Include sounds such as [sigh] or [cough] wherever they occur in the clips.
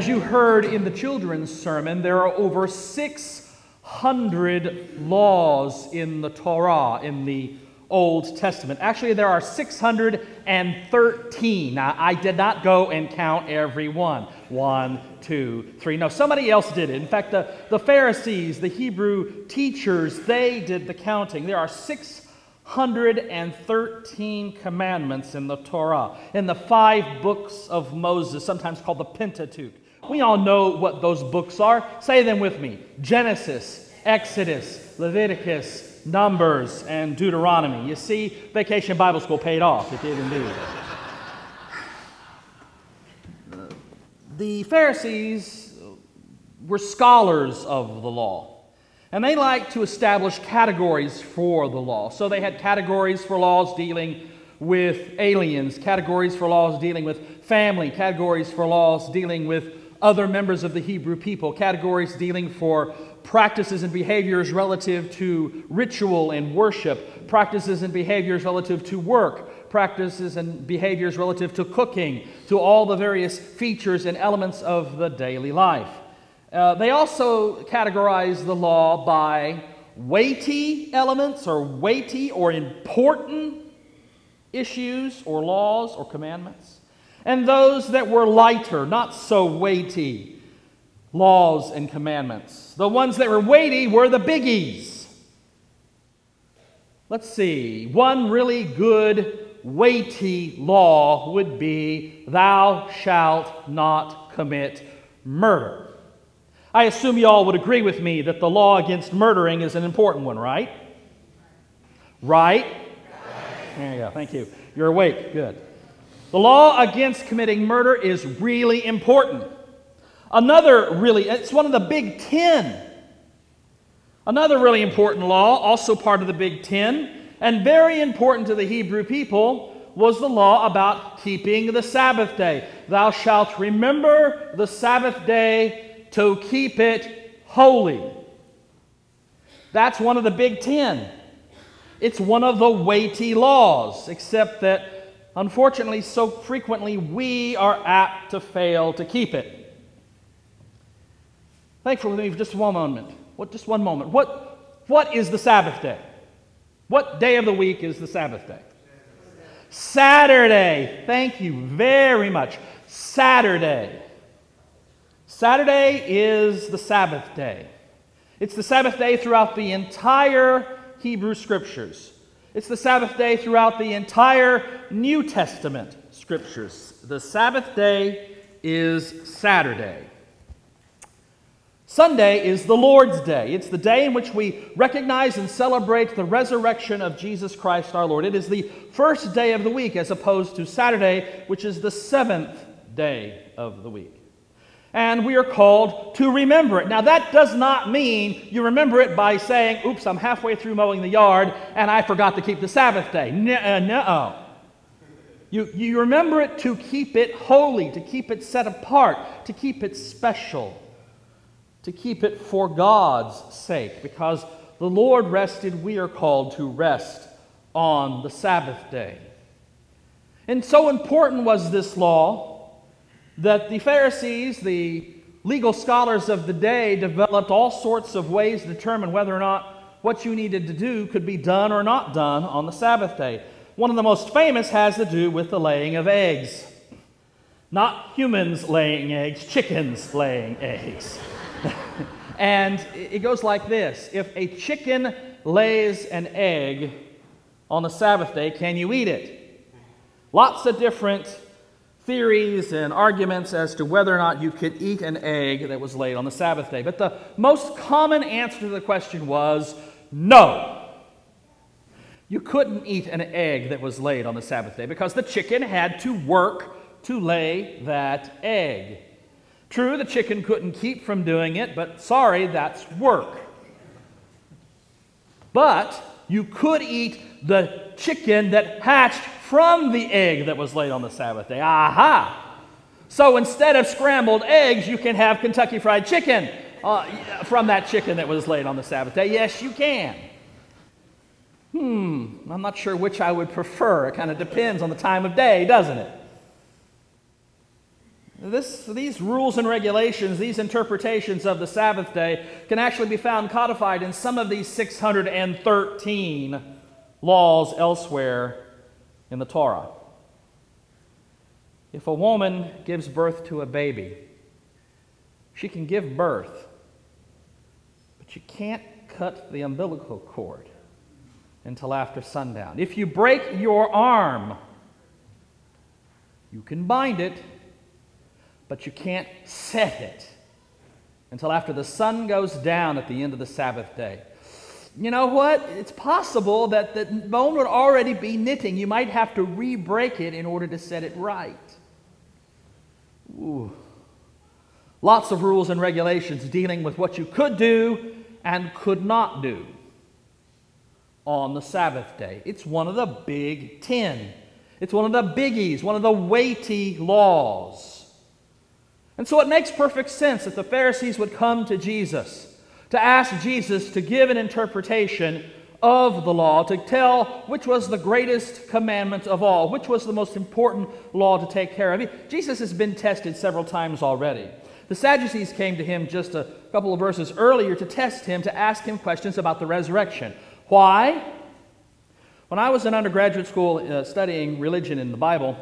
As you heard in the children's sermon, there are over 600 laws in the Torah, in the Old Testament. Actually, there are 613. Now, I did not go and count every one. One, two, three. No, somebody else did it. In fact, the, the Pharisees, the Hebrew teachers, they did the counting. There are 613 commandments in the Torah, in the five books of Moses, sometimes called the Pentateuch. We all know what those books are. Say them with me Genesis, Exodus, Leviticus, Numbers, and Deuteronomy. You see, Vacation Bible School paid off. It did indeed. the Pharisees were scholars of the law, and they liked to establish categories for the law. So they had categories for laws dealing with aliens, categories for laws dealing with family, categories for laws dealing with other members of the Hebrew people, categories dealing for practices and behaviors relative to ritual and worship, practices and behaviors relative to work, practices and behaviors relative to cooking, to all the various features and elements of the daily life. Uh, they also categorize the law by weighty elements or weighty or important issues or laws or commandments, and those that were lighter, not so weighty laws and commandments. The ones that were weighty were the biggies. Let's see. One really good, weighty law would be Thou shalt not commit murder. I assume you all would agree with me that the law against murdering is an important one, right? Right? There you go. Thank you. You're awake. Good. The law against committing murder is really important. Another really, it's one of the Big Ten. Another really important law, also part of the Big Ten, and very important to the Hebrew people, was the law about keeping the Sabbath day. Thou shalt remember the Sabbath day to keep it holy. That's one of the Big Ten. It's one of the weighty laws, except that unfortunately, so frequently we are apt to fail to keep it. Thankful with me for just one moment. What, just one moment. What, what is the Sabbath day? What day of the week is the Sabbath day? Saturday. Thank you very much. Saturday. Saturday is the Sabbath day. It's the Sabbath day throughout the entire Hebrew Scriptures. It's the Sabbath day throughout the entire New Testament Scriptures. The Sabbath day is Saturday. Sunday is the Lord's Day. It's the day in which we recognize and celebrate the resurrection of Jesus Christ our Lord. It is the first day of the week as opposed to Saturday, which is the seventh day of the week. And we are called to remember it. Now, that does not mean you remember it by saying, oops, I'm halfway through mowing the yard and I forgot to keep the Sabbath day. No, uh. You, you remember it to keep it holy, to keep it set apart, to keep it special to keep it for God's sake. Because the Lord rested, we are called to rest on the Sabbath day. And so important was this law that the Pharisees, the legal scholars of the day, developed all sorts of ways to determine whether or not what you needed to do could be done or not done on the Sabbath day. One of the most famous has to do with the laying of eggs. Not humans laying eggs, chickens laying eggs. [laughs] and it goes like this If a chicken lays an egg on the Sabbath day, can you eat it? Lots of different theories and arguments as to whether or not you could eat an egg that was laid on the Sabbath day. But the most common answer to the question was no. You couldn't eat an egg that was laid on the Sabbath day because the chicken had to work to lay that egg. True, the chicken couldn't keep from doing it, but sorry, that's work. But you could eat the chicken that hatched from the egg that was laid on the Sabbath day. Aha! So instead of scrambled eggs, you can have Kentucky Fried Chicken uh, from that chicken that was laid on the Sabbath day. Yes, you can. Hmm, I'm not sure which I would prefer. It kind of depends on the time of day, doesn't it? This, these rules and regulations, these interpretations of the Sabbath day, can actually be found codified in some of these 613 laws elsewhere in the Torah. If a woman gives birth to a baby, she can give birth, but you can't cut the umbilical cord until after sundown. If you break your arm, you can bind it, but you can't set it until after the sun goes down at the end of the Sabbath day. You know what? It's possible that the bone would already be knitting. You might have to re break it in order to set it right. Ooh. Lots of rules and regulations dealing with what you could do and could not do on the Sabbath day. It's one of the big ten. It's one of the biggies, one of the weighty laws. And so it makes perfect sense that the Pharisees would come to Jesus to ask Jesus to give an interpretation of the law, to tell which was the greatest commandment of all, which was the most important law to take care of. Jesus has been tested several times already. The Sadducees came to him just a couple of verses earlier to test him, to ask him questions about the resurrection. Why? When I was in undergraduate school uh, studying religion in the Bible,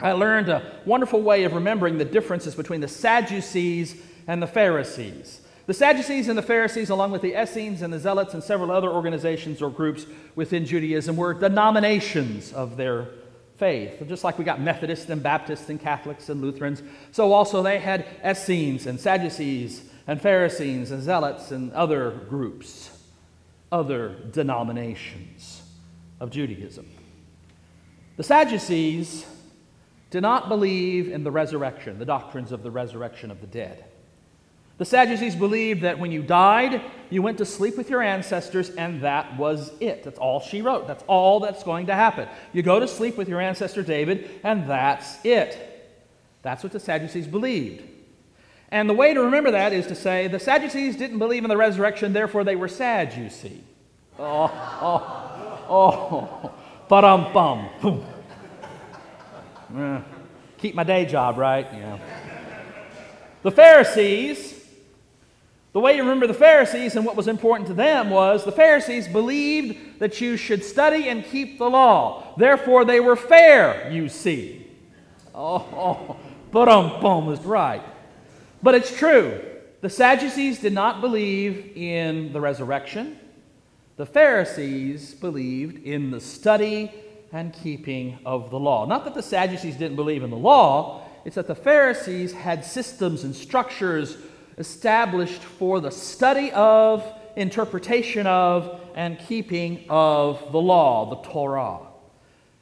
I learned a wonderful way of remembering the differences between the Sadducees and the Pharisees. The Sadducees and the Pharisees, along with the Essenes and the Zealots and several other organizations or groups within Judaism, were denominations of their faith. Just like we got Methodists and Baptists and Catholics and Lutherans, so also they had Essenes and Sadducees and Pharisees and Zealots and other groups, other denominations of Judaism. The Sadducees did not believe in the resurrection, the doctrines of the resurrection of the dead. The Sadducees believed that when you died, you went to sleep with your ancestors, and that was it. That's all she wrote. That's all that's going to happen. You go to sleep with your ancestor David, and that's it. That's what the Sadducees believed. And the way to remember that is to say the Sadducees didn't believe in the resurrection, therefore they were sad, you see. Oh, oh, oh, but um bum. Keep my day job, right? Yeah. The Pharisees the way you remember the Pharisees and what was important to them was the Pharisees believed that you should study and keep the law. Therefore, they were fair, you see. Oh, but um, boom is right. But it's true. The Sadducees did not believe in the resurrection. The Pharisees believed in the study and keeping of the law. Not that the Sadducees didn't believe in the law, it's that the Pharisees had systems and structures established for the study of, interpretation of, and keeping of the law, the Torah.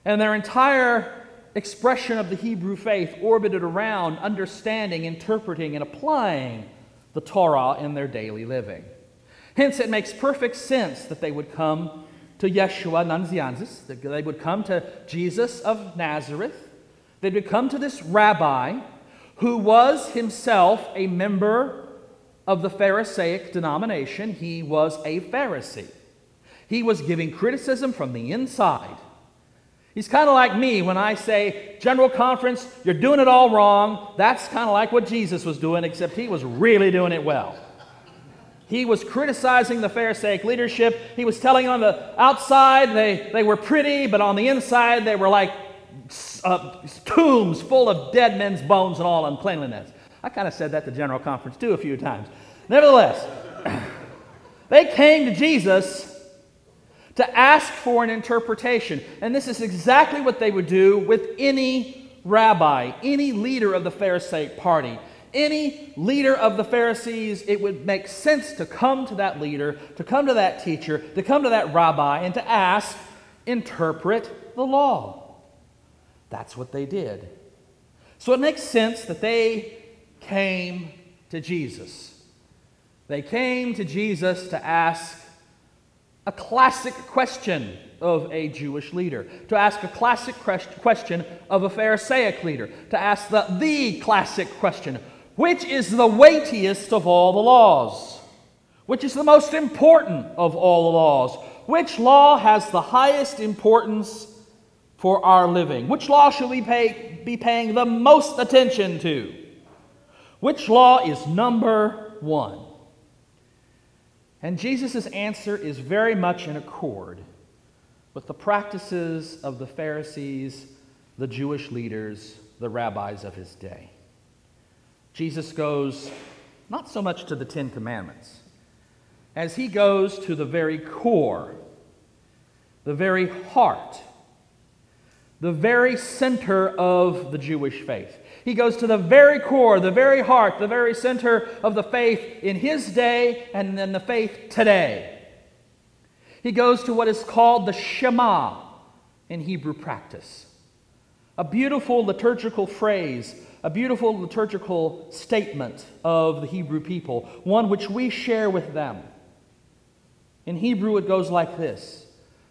And their entire expression of the Hebrew faith orbited around understanding, interpreting, and applying the Torah in their daily living. Hence, it makes perfect sense that they would come to Yeshua Nanzianzis, that they would come to Jesus of Nazareth, they would come to this rabbi who was himself a member of the Pharisaic denomination, he was a Pharisee. He was giving criticism from the inside. He's kind of like me when I say, General Conference, you're doing it all wrong. That's kind of like what Jesus was doing, except he was really doing it well. He was criticizing the Pharisaic leadership. He was telling on the outside they, they were pretty, but on the inside they were like uh, tombs full of dead men's bones and all uncleanliness. I kind of said that to General Conference too a few times. Nevertheless, [clears throat] they came to Jesus to ask for an interpretation. And this is exactly what they would do with any rabbi, any leader of the Pharisaic party. Any leader of the Pharisees, it would make sense to come to that leader, to come to that teacher, to come to that rabbi, and to ask, interpret the law. That's what they did. So it makes sense that they came to Jesus. They came to Jesus to ask a classic question of a Jewish leader, to ask a classic question of a Pharisaic leader, to ask the, the classic question which is the weightiest of all the laws? Which is the most important of all the laws? Which law has the highest importance for our living? Which law should we pay, be paying the most attention to? Which law is number one? And Jesus' answer is very much in accord with the practices of the Pharisees, the Jewish leaders, the rabbis of his day. Jesus goes not so much to the Ten Commandments as he goes to the very core, the very heart, the very center of the Jewish faith. He goes to the very core, the very heart, the very center of the faith in his day and then the faith today. He goes to what is called the Shema in Hebrew practice. A beautiful liturgical phrase, a beautiful liturgical statement of the Hebrew people, one which we share with them. In Hebrew, it goes like this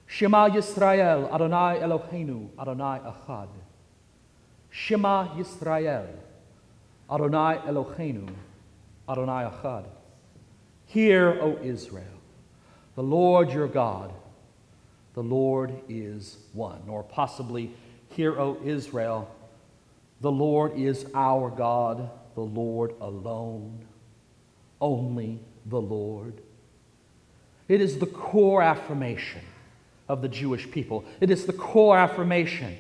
Shema Yisrael, Adonai Eloheinu, Adonai Echad. Shema Yisrael, Adonai Eloheinu, Adonai Achad. Hear, O Israel, the Lord your God, the Lord is one. Or possibly, Hear, O Israel, the Lord is our God, the Lord alone, only the Lord. It is the core affirmation of the Jewish people. It is the core affirmation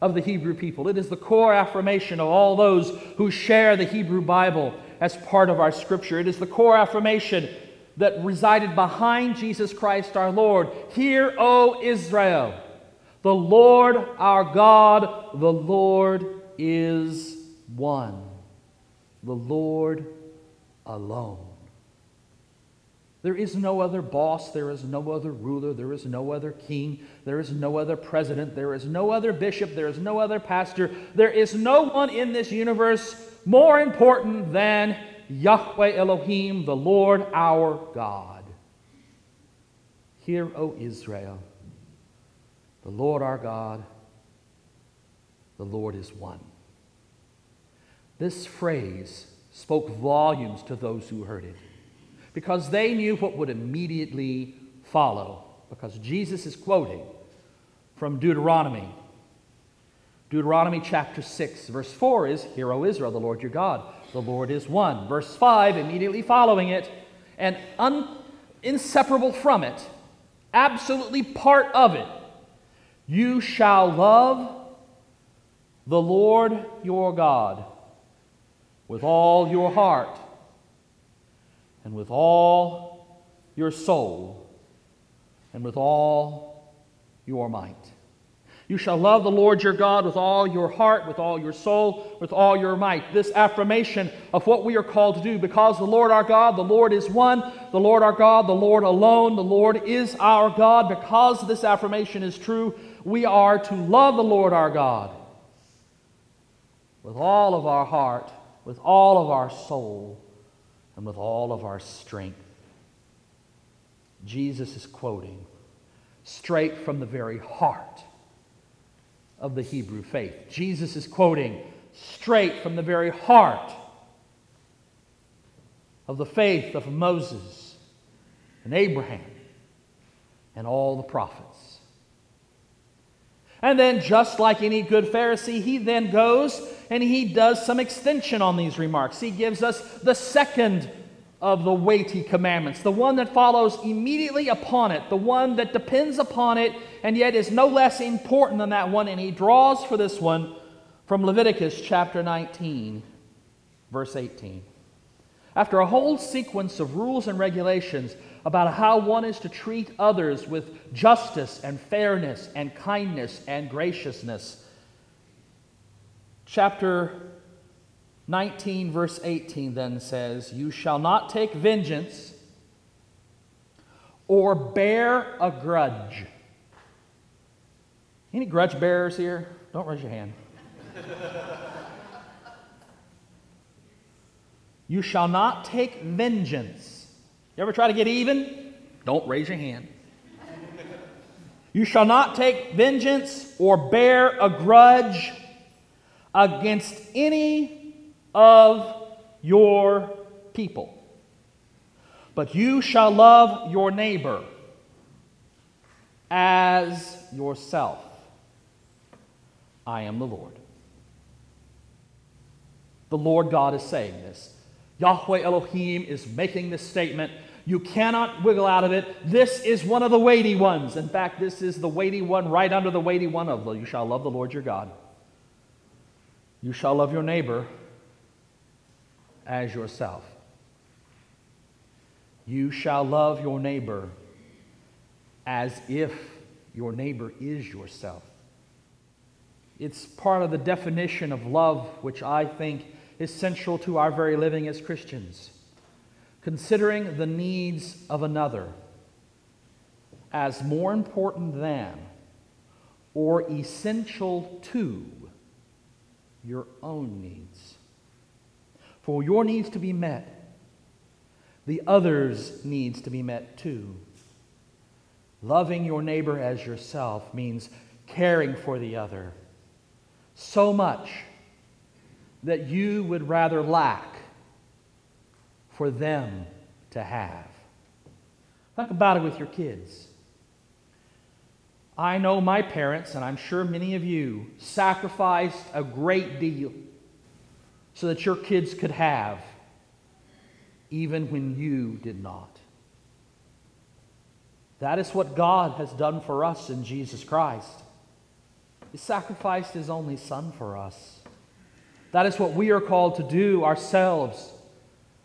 of the Hebrew people. It is the core affirmation of all those who share the Hebrew Bible as part of our scripture. It is the core affirmation that resided behind Jesus Christ our Lord. Hear, O Israel, the Lord our God, the Lord is one. The Lord alone. There is no other boss, there is no other ruler, there is no other king, there is no other president, there is no other bishop, there is no other pastor, there is no one in this universe more important than Yahweh Elohim, the Lord our God. Hear, O Israel, the Lord our God, the Lord is one. This phrase spoke volumes to those who heard it because they knew what would immediately follow. Because Jesus is quoting from Deuteronomy. Deuteronomy chapter 6, verse 4 is Hear, O Israel, the Lord your God, the Lord is one. Verse 5, immediately following it, and un- inseparable from it, absolutely part of it, you shall love the Lord your God with all your heart and with all your soul and with all your might. You shall love the Lord your God with all your heart, with all your soul, with all your might. This affirmation of what we are called to do, because the Lord our God, the Lord is one, the Lord our God, the Lord alone, the Lord is our God. Because this affirmation is true, we are to love the Lord our God with all of our heart, with all of our soul, and with all of our strength. Jesus is quoting straight from the very heart of the Hebrew faith. Jesus is quoting straight from the very heart of the faith of Moses and Abraham and all the prophets. And then, just like any good Pharisee, he then goes and he does some extension on these remarks. He gives us the second of the weighty commandments, the one that follows immediately upon it, the one that depends upon it, and yet is no less important than that one. And he draws for this one from Leviticus chapter 19, verse 18. After a whole sequence of rules and regulations, about how one is to treat others with justice and fairness and kindness and graciousness. Chapter 19, verse 18 then says, You shall not take vengeance or bear a grudge. Any grudge bearers here? Don't raise your hand. You shall not take vengeance you ever try to get even? Don't raise your hand. You shall not take vengeance or bear a grudge against any of your people. But you shall love your neighbor as yourself. I am the Lord. The Lord God is saying this. Yahweh Elohim is making this statement. You cannot wiggle out of it. This is one of the weighty ones. In fact, this is the weighty one right under the weighty one of the you shall love the Lord your God. You shall love your neighbor as yourself. You shall love your neighbor as if your neighbor is yourself. It's part of the definition of love, which I think is central to our very living as Christians. Considering the needs of another as more important than or essential to your own needs. For your needs to be met, the other's needs to be met too. Loving your neighbor as yourself means caring for the other so much that you would rather lack for them to have. Think about it with your kids. I know my parents, and I'm sure many of you, sacrificed a great deal so that your kids could have, even when you did not. That is what God has done for us in Jesus Christ. He sacrificed His only Son for us. That is what we are called to do ourselves.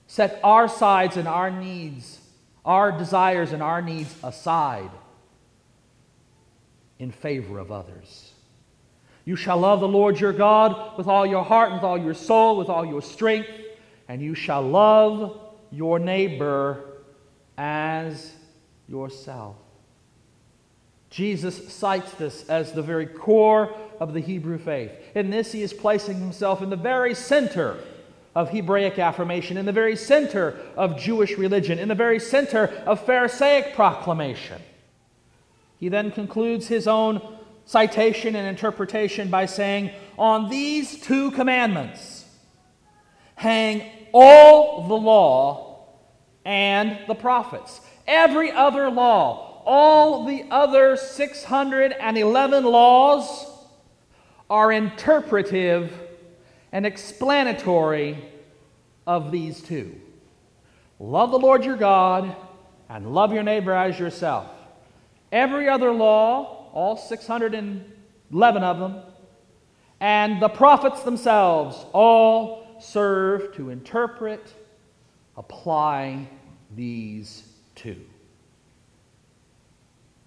Set our sides and our needs, our desires and our needs aside in favor of others. You shall love the Lord your God with all your heart, with all your soul, with all your strength, and you shall love your neighbor as yourself. Jesus cites this as the very core of the Hebrew faith. In this, he is placing himself in the very center of Hebraic affirmation, in the very center of Jewish religion, in the very center of Pharisaic proclamation. He then concludes his own citation and interpretation by saying, On these two commandments hang all the law and the prophets. Every other law, all the other 611 laws are interpretive and explanatory of these two. Love the Lord your God and love your neighbor as yourself. Every other law, all 611 of them, and the prophets themselves all serve to interpret, apply these two.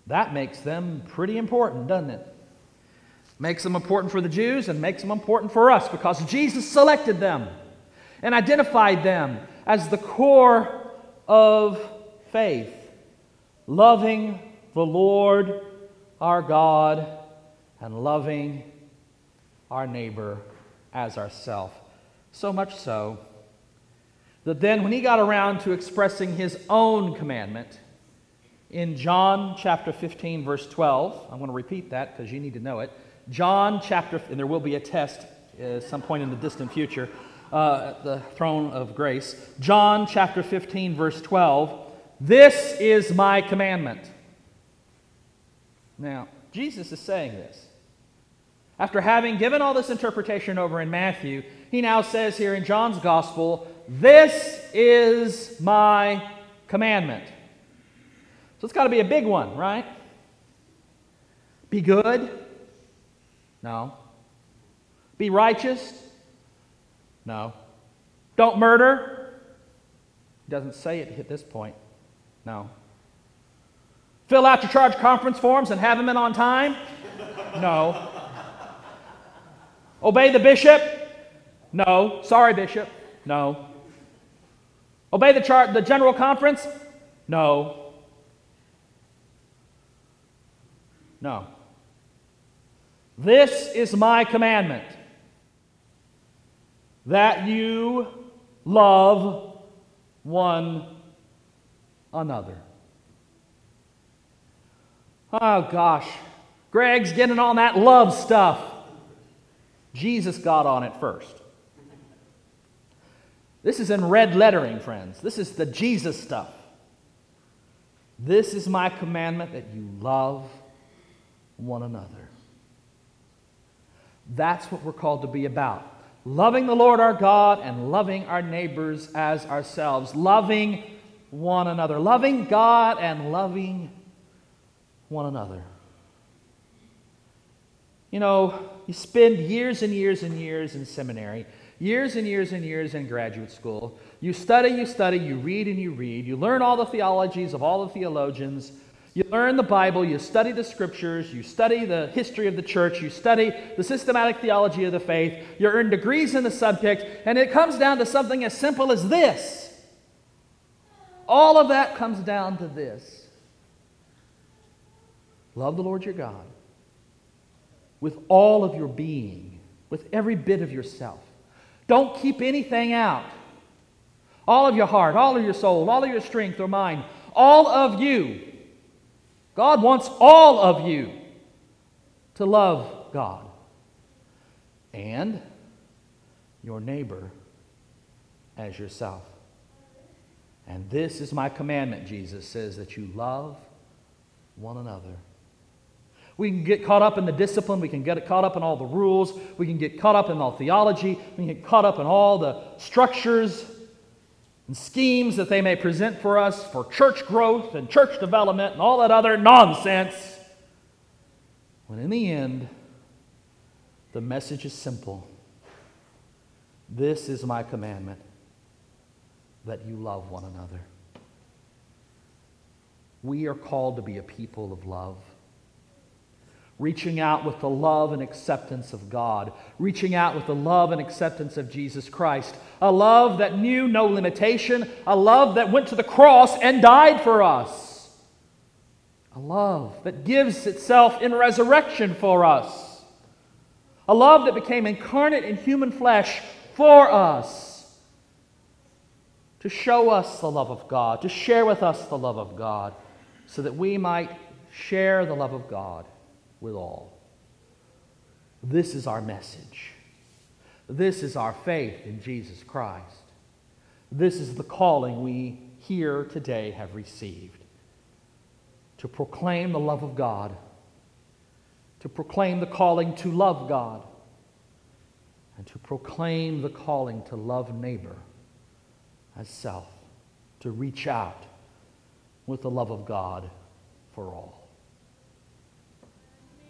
That makes them pretty important, doesn't it? Makes them important for the Jews and makes them important for us because Jesus selected them and identified them as the core of faith, loving the Lord our God and loving our neighbor as ourself. So much so that then, when he got around to expressing his own commandment, in John chapter 15, verse 12, I'm going to repeat that because you need to know it. John chapter, and there will be a test at some point in the distant future uh, at the throne of grace. John chapter 15, verse 12. This is my commandment. Now, Jesus is saying this. After having given all this interpretation over in Matthew, he now says here in John's gospel, This is my commandment. So it's got to be a big one, right? Be good? No. Be righteous? No. Don't murder? He doesn't say it at this point. No. Fill out your charge conference forms and have them in on time? No. Obey the bishop? No. Sorry, bishop. No. Obey the, char- the general conference? No. No. This is my commandment that you love one another. Oh gosh, Greg's getting on that love stuff. Jesus got on it first. This is in red lettering, friends. This is the Jesus stuff. This is my commandment that you love one another. That's what we're called to be about loving the Lord our God and loving our neighbors as ourselves, loving one another, loving God and loving one another. You know, you spend years and years and years in seminary, years and years and years in graduate school. You study, you study, you read and you read. You learn all the theologies of all the theologians. You learn the Bible, you study the scriptures, you study the history of the church, you study the systematic theology of the faith, you earn degrees in the subject, and it comes down to something as simple as this. All of that comes down to this love the Lord your God with all of your being, with every bit of yourself. Don't keep anything out. All of your heart, all of your soul, all of your strength or mind, all of you. God wants all of you to love God and your neighbor as yourself. And this is my commandment, Jesus says, that you love one another. We can get caught up in the discipline. We can get caught up in all the rules. We can get caught up in all theology. We can get caught up in all the structures and schemes that they may present for us for church growth and church development and all that other nonsense. When in the end, the message is simple This is my commandment that you love one another. We are called to be a people of love reaching out with the love and acceptance of God, reaching out with the love and acceptance of Jesus Christ, a love that knew no limitation, a love that went to the cross and died for us, a love that gives itself in resurrection for us, a love that became incarnate in human flesh for us. To show us the love of God, to share with us the love of God, so that we might share the love of God with all. This is our message. This is our faith in Jesus Christ. This is the calling we here today have received to proclaim the love of God, to proclaim the calling to love God, and to proclaim the calling to love neighbor as self, to reach out with the love of God for all.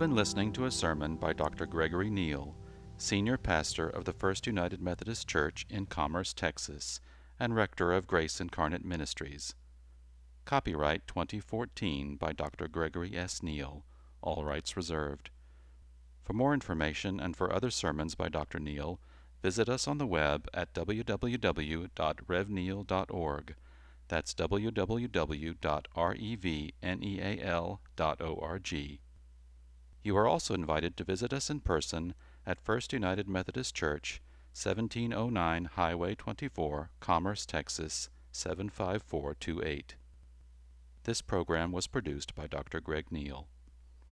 Been listening to a sermon by Dr. Gregory Neal, Senior Pastor of the First United Methodist Church in Commerce, Texas, and Rector of Grace Incarnate Ministries. Copyright 2014 by Dr. Gregory S. Neal, all rights reserved. For more information and for other sermons by Dr. Neal, visit us on the web at www.revneal.org. That's www.revneal.org. You are also invited to visit us in person at First United Methodist Church, 1709 Highway 24, Commerce, Texas 75428. This program was produced by Dr. Greg Neal.